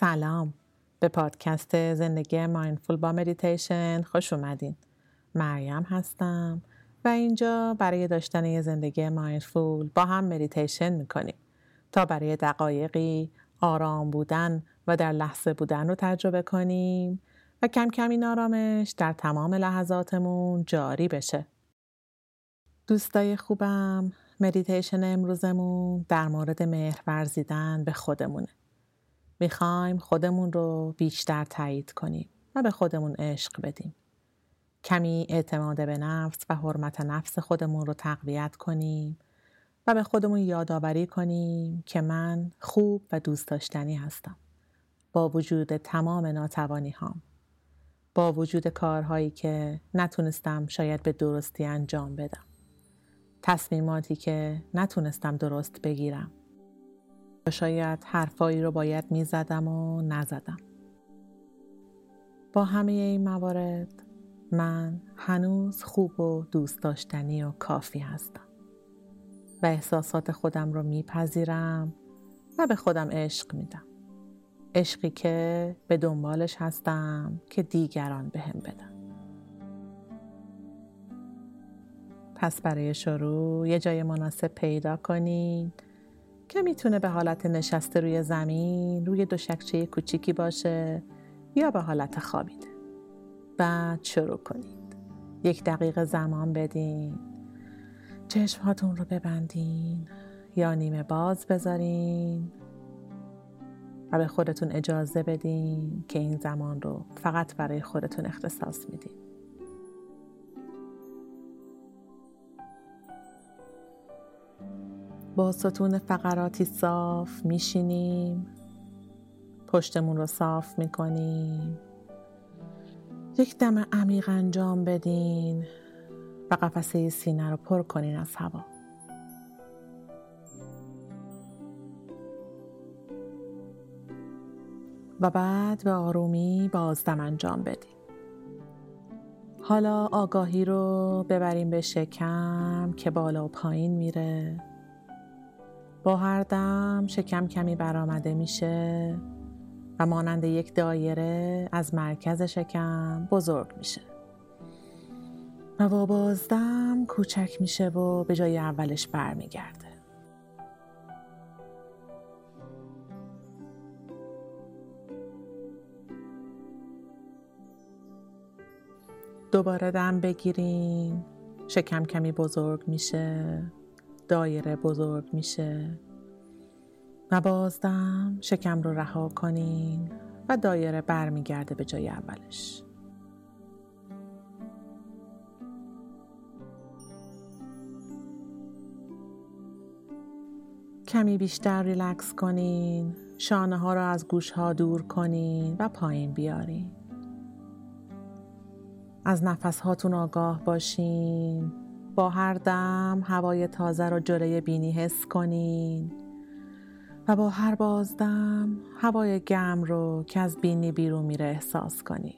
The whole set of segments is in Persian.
سلام. به پادکست زندگی mindful با مدیتیشن خوش اومدین. مریم هستم و اینجا برای داشتن یه زندگی مایندفول با هم مدیتیشن می‌کنیم. تا برای دقایقی آرام بودن و در لحظه بودن رو تجربه کنیم و کم کم این آرامش در تمام لحظاتمون جاری بشه. دوستای خوبم مدیتیشن امروزمون در مورد مهر ورزیدن به خودمونه. می‌خوایم خودمون رو بیشتر تایید کنیم و به خودمون عشق بدیم. کمی اعتماد به نفس و حرمت نفس خودمون رو تقویت کنیم و به خودمون یادآوری کنیم که من خوب و دوست داشتنی هستم. با وجود تمام ناتوانی هام. با وجود کارهایی که نتونستم شاید به درستی انجام بدم. تصمیماتی که نتونستم درست بگیرم. شاید حرفایی رو باید می‌زدم و نزدم. با همه این موارد من هنوز خوب و دوست داشتنی و کافی هستم و احساسات خودم رو میپذیرم و به خودم عشق میدم. عشقی که به دنبالش هستم که دیگران بهم بدن. پس برای شروع یه جای مناسب پیدا کنید که می‌تونه به حالت نشسته روی زمین روی دو شکچه کوچیکی باشه یا به حالت خوابیده بعد شروع کنید. یک دقیقه زمان بدین. چشم رو ببندین یا نیمه باز بذارین و به خودتون اجازه بدین که این زمان رو فقط برای خودتون اختصاص میدین. با ستون فقراتی صاف میشینیم. پشتمون رو صاف می‌کنیم. یک دم عمیق انجام بدین و قفسه سینه رو پر کنین از هوا. و بعد به آرومی بازدم انجام بدین. حالا آگاهی رو ببریم به شکم که بالا و پایین میره. هر دم شکم کمی برآمده میشه و مانند یک دایره از مرکز شکم بزرگ میشه. و با بازدم کوچک میشه و به جای اولش برمیگرده. دوباره دم بگیرین شکم کمی بزرگ میشه. دایره بزرگ میشه. و بازدم شکم رو رها کنین و دایره برمیگرده به جای اولش. کمی بیشتر ریلکس کنین شانه ها رو از گوش ها دور کنین و پایین بیارین. از نفس هاتون آگاه باشین. با هر دم هوای تازه رو جلوی بینی حس کنین. و با هر بازدم هوای گرم رو که از بینی بیرون میره احساس کنین.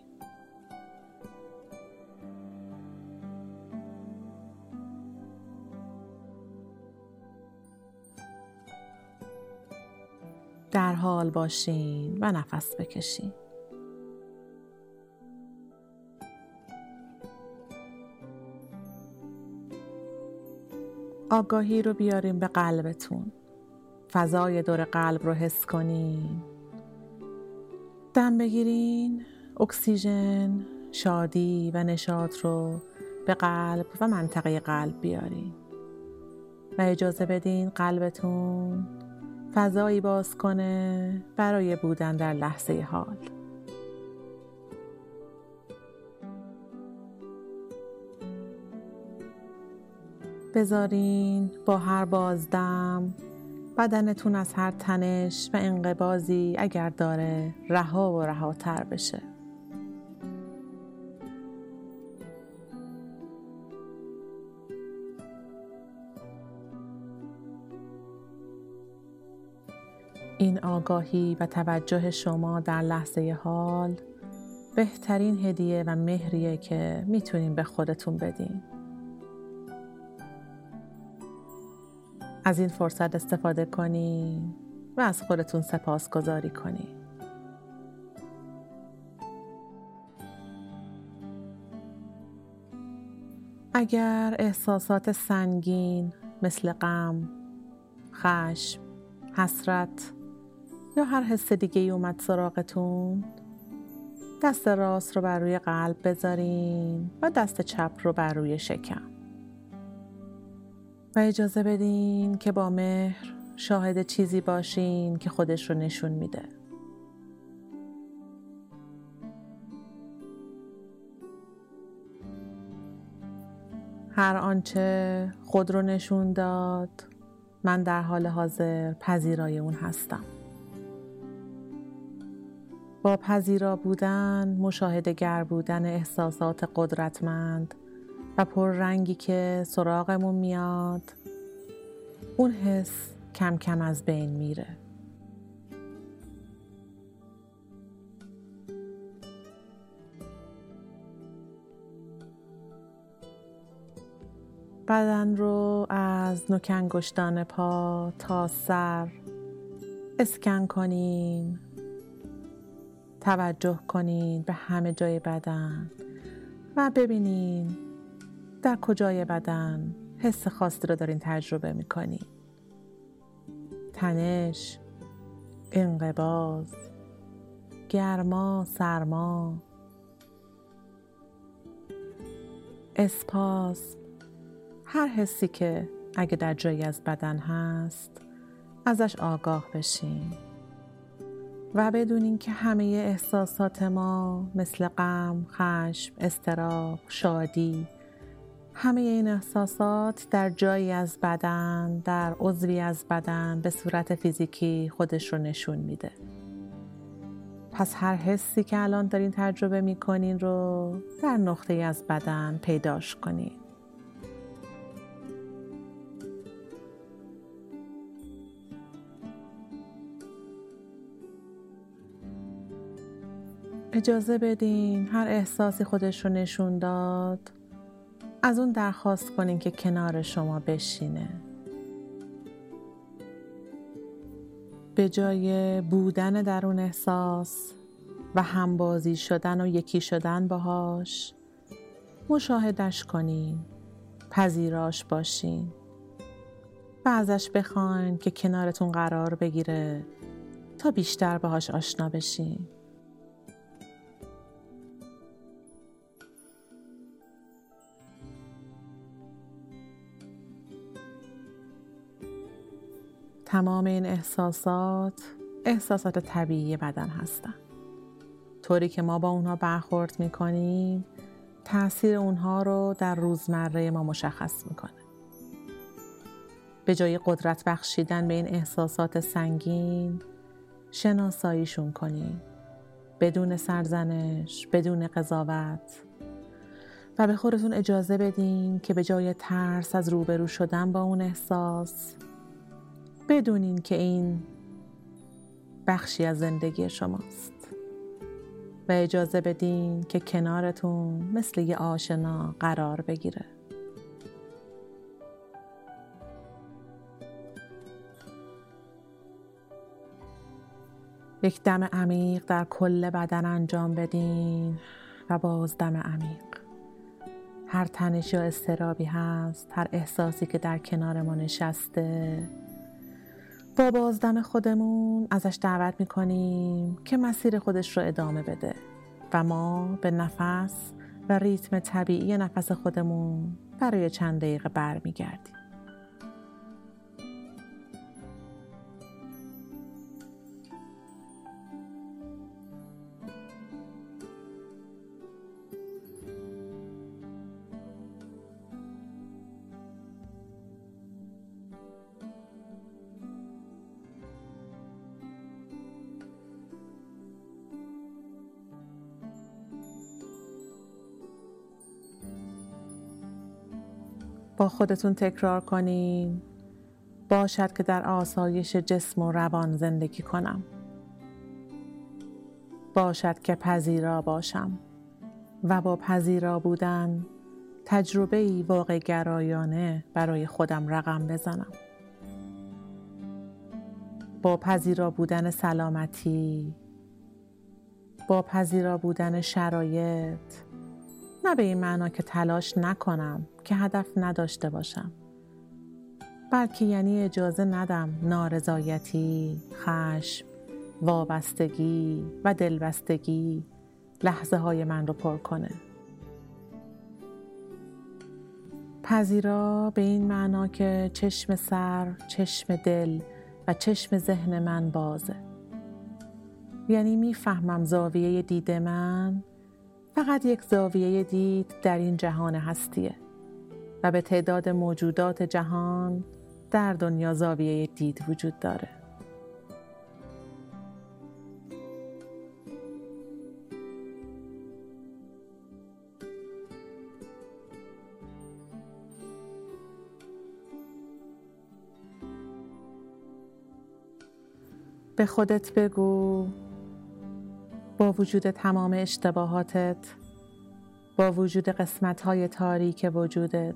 در حال باشین و نفس بکشین. آگاهی رو بیاریم به قلبتون. فضای دور قلب رو حس کنین. دم بگیرین اکسیژن شادی و نشاط رو به قلب و منطقه قلب بیارین. و اجازه بدین قلبتون فضایی باز کنه برای بودن در لحظه حال. بذارین با هر بازدم. بدنتون از هر تنش و انقبازی اگر داره رها و رهاتر بشه. این آگاهی و توجه شما در لحظه حال بهترین هدیه و مهریه که می‌تونین به خودتون بدین. از این فرصت استفاده کنی و از خودتون سپاسگزاری کنی. اگر احساسات سنگین مثل غم، خشم، حسرت یا هر حس دیگه ای اومد سراغتون دست راست رو بر روی قلب بذارین و دست چپ رو بر روی شکم. و اجازه بدین که با مهر شاهد چیزی باشین که خودش رو نشون میده. هر آنچه خود رو نشون داد من در حال حاضر پذیرای اون هستم. با پذیرا بودن مشاهده گر بودن احساسات قدرتمند و پررنگی که سراغمون میاد. اون حس کم کم از بین میره. بدن رو از نوک انگشتان پا تا سر اسکن کنین توجه کنین به همه جای بدن و ببینین در کجای بدن حس خاصی رو دارین تجربه می‌کنین تنش انقباز گرما سرما اسپاس هر حسی که اگه در جایی از بدن هست ازش آگاه بشین. و بدونین که همه احساسات ما مثل غم، خشم، استراق، شادی همه این احساسات در جایی از بدن، در عضوی از بدن به صورت فیزیکی خودش رو نشون میده. پس هر حسی که الان دارین تجربه می‌کنین رو در نقطه از بدن پیداش کنین. اجازه بدین هر احساسی خودش رو نشون داد از اون درخواست کنین که کنار شما بشینه. به جای بودن در اون احساس و همبازی شدن و یکی شدن باهاش مشاهدش کنین پذیراش باشین و ازش بخواین که کنارتون قرار بگیره تا بیشتر باهاش آشنا بشین. تمام این احساسات احساسات طبیعی بدن هستن. طوری که ما با اونها برخورد می‌کنیم تاثیر اونها رو در روزمره ما مشخص می‌کنه. به جای قدرت بخشیدن به این احساسات سنگین شناساییشون کنیم. بدون سرزنش بدون قضاوت. و به خودتون اجازه بدین که به جای ترس از روبرو شدن با اون احساس بدونین که این بخشی از زندگی شماست. و اجازه بدین که کنارتون مثل یه آشنا قرار بگیره. یک دم عمیق در کل بدن انجام بدین و باز دم عمیق. هر تنش یا استرابی هست هر احساسی که در کنار ما نشسته با بازدم خودمون ازش دعوت می‌کنیم که مسیر خودش رو ادامه بده و ما به نفس و ریتم طبیعی نفس خودمون برای چند دقیقه برمیگردیم. با خودتون تکرار کنین. باشد که در آسایش جسم و روان زندگی کنم. باشد که پذیرا باشم و با پذیرا بودن تجربه ای واقع گرایانه برای خودم رقم بزنم. با پذیرا بودن سلامتی با پذیرا بودن شرایط نه به این معنا که تلاش نکنم که هدف نداشته باشم. بلکه یعنی اجازه ندم نارضایتی، خشم، وابستگی و دلبستگی لحظه های من رو پر کنه. پذیرا به این معنا که چشم سر، چشم دل و چشم ذهن من بازه. یعنی می‌فهمم زاویه دید من فقط یک زاویه دید در این جهان هستیه و به تعداد موجودات جهان در دنیا زاویه دید وجود داره. به خودت بگو با وجود تمام اشتباهاتت با وجود قسمت های تاریک وجودت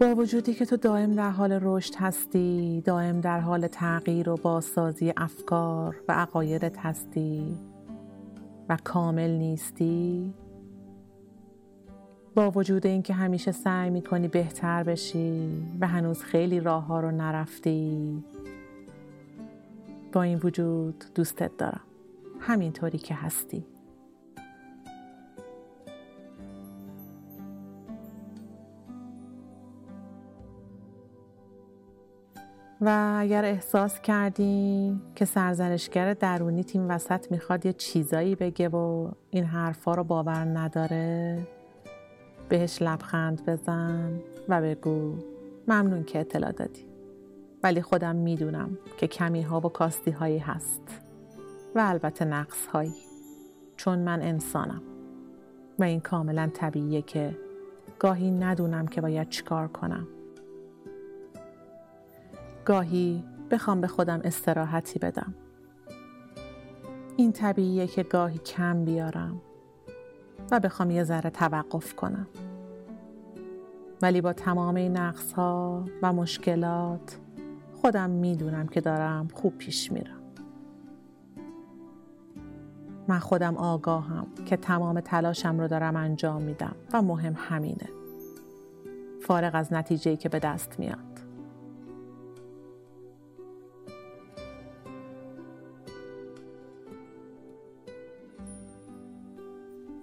با وجودی که تو دائم در حال رشد هستی دائم در حال تغییر و بازسازی افکار و عقایدت هستی و کامل نیستی با وجود اینکه همیشه سعی می‌کنی بهتر بشی و هنوز خیلی راه ها رو نرفتی با این وجود دوستت دارم. همینطوری که هستی. و اگر احساس کردی که سرزنشگر درونی تیم وسط می‌خواد یه چیزایی بگه و این حرفا رو باور نداره بهش لبخند بزن و بگو ممنون که اطلاع دادی. ولی خودم می‌دونم که کمی ها و کاستی هایی هست. و البته نقص هایی چون من انسانم و این کاملا طبیعیه که گاهی ندونم که باید چیکار کنم. گاهی بخوام به خودم استراحتی بدم. این طبیعیه که گاهی کم بیارم و بخوام یه ذره توقف کنم. ولی با تمام این نقص ها و مشکلات خودم می‌دونم که دارم خوب پیش میرم. من خودم آگاهم که تمام تلاشم رو دارم انجام میدم و مهم همینه. فارغ از نتیجه که به دست میاد.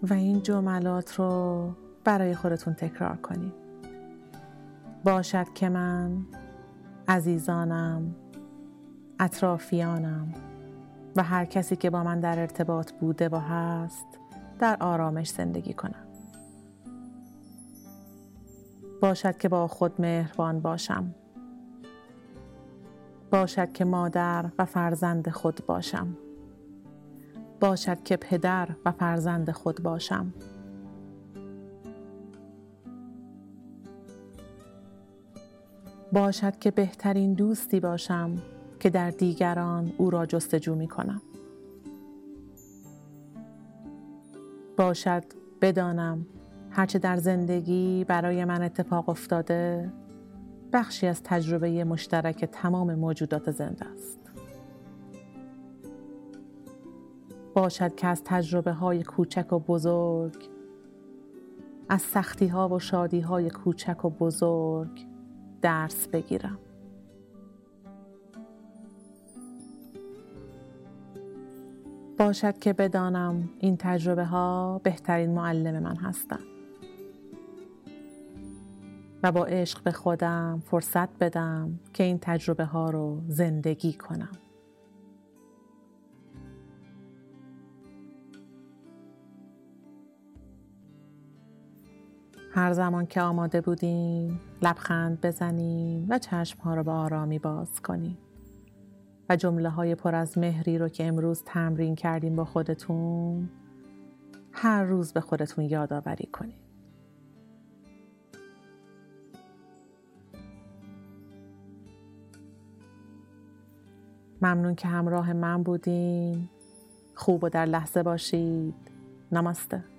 و این جملات رو برای خودتون تکرار کنید باشد که من عزیزانم اطرافیانم و هر کسی که با من در ارتباط بوده و هست در آرامش زندگی کنم. باشد که با خود مهربان باشم. باشد که مادر و فرزند خود باشم. باشد که پدر و فرزند خود باشم. باشد که بهترین دوستی باشم. که در دیگران او را جستجو می کنم. باشد بدانم هرچه در زندگی برای من اتفاق افتاده بخشی از تجربه مشترک تمام موجودات زنده است. باشد که از تجربه های کوچک و بزرگ از سختی ها و شادی های کوچک و بزرگ درس بگیرم باشد که بدانم این تجربه ها بهترین معلم من هستند. و با عشق به خودم فرصت بدم که این تجربه ها رو زندگی کنم. هر زمان که آماده بودیم لبخند بزنیم و چشم ها رو به آرامی باز کنیم. جمله های پر از مهری رو که امروز تمرین کردیم با خودتون هر روز به خودتون یادآوری کنید. ممنون که همراه من بودین. خوب و در لحظه باشید. نماسته.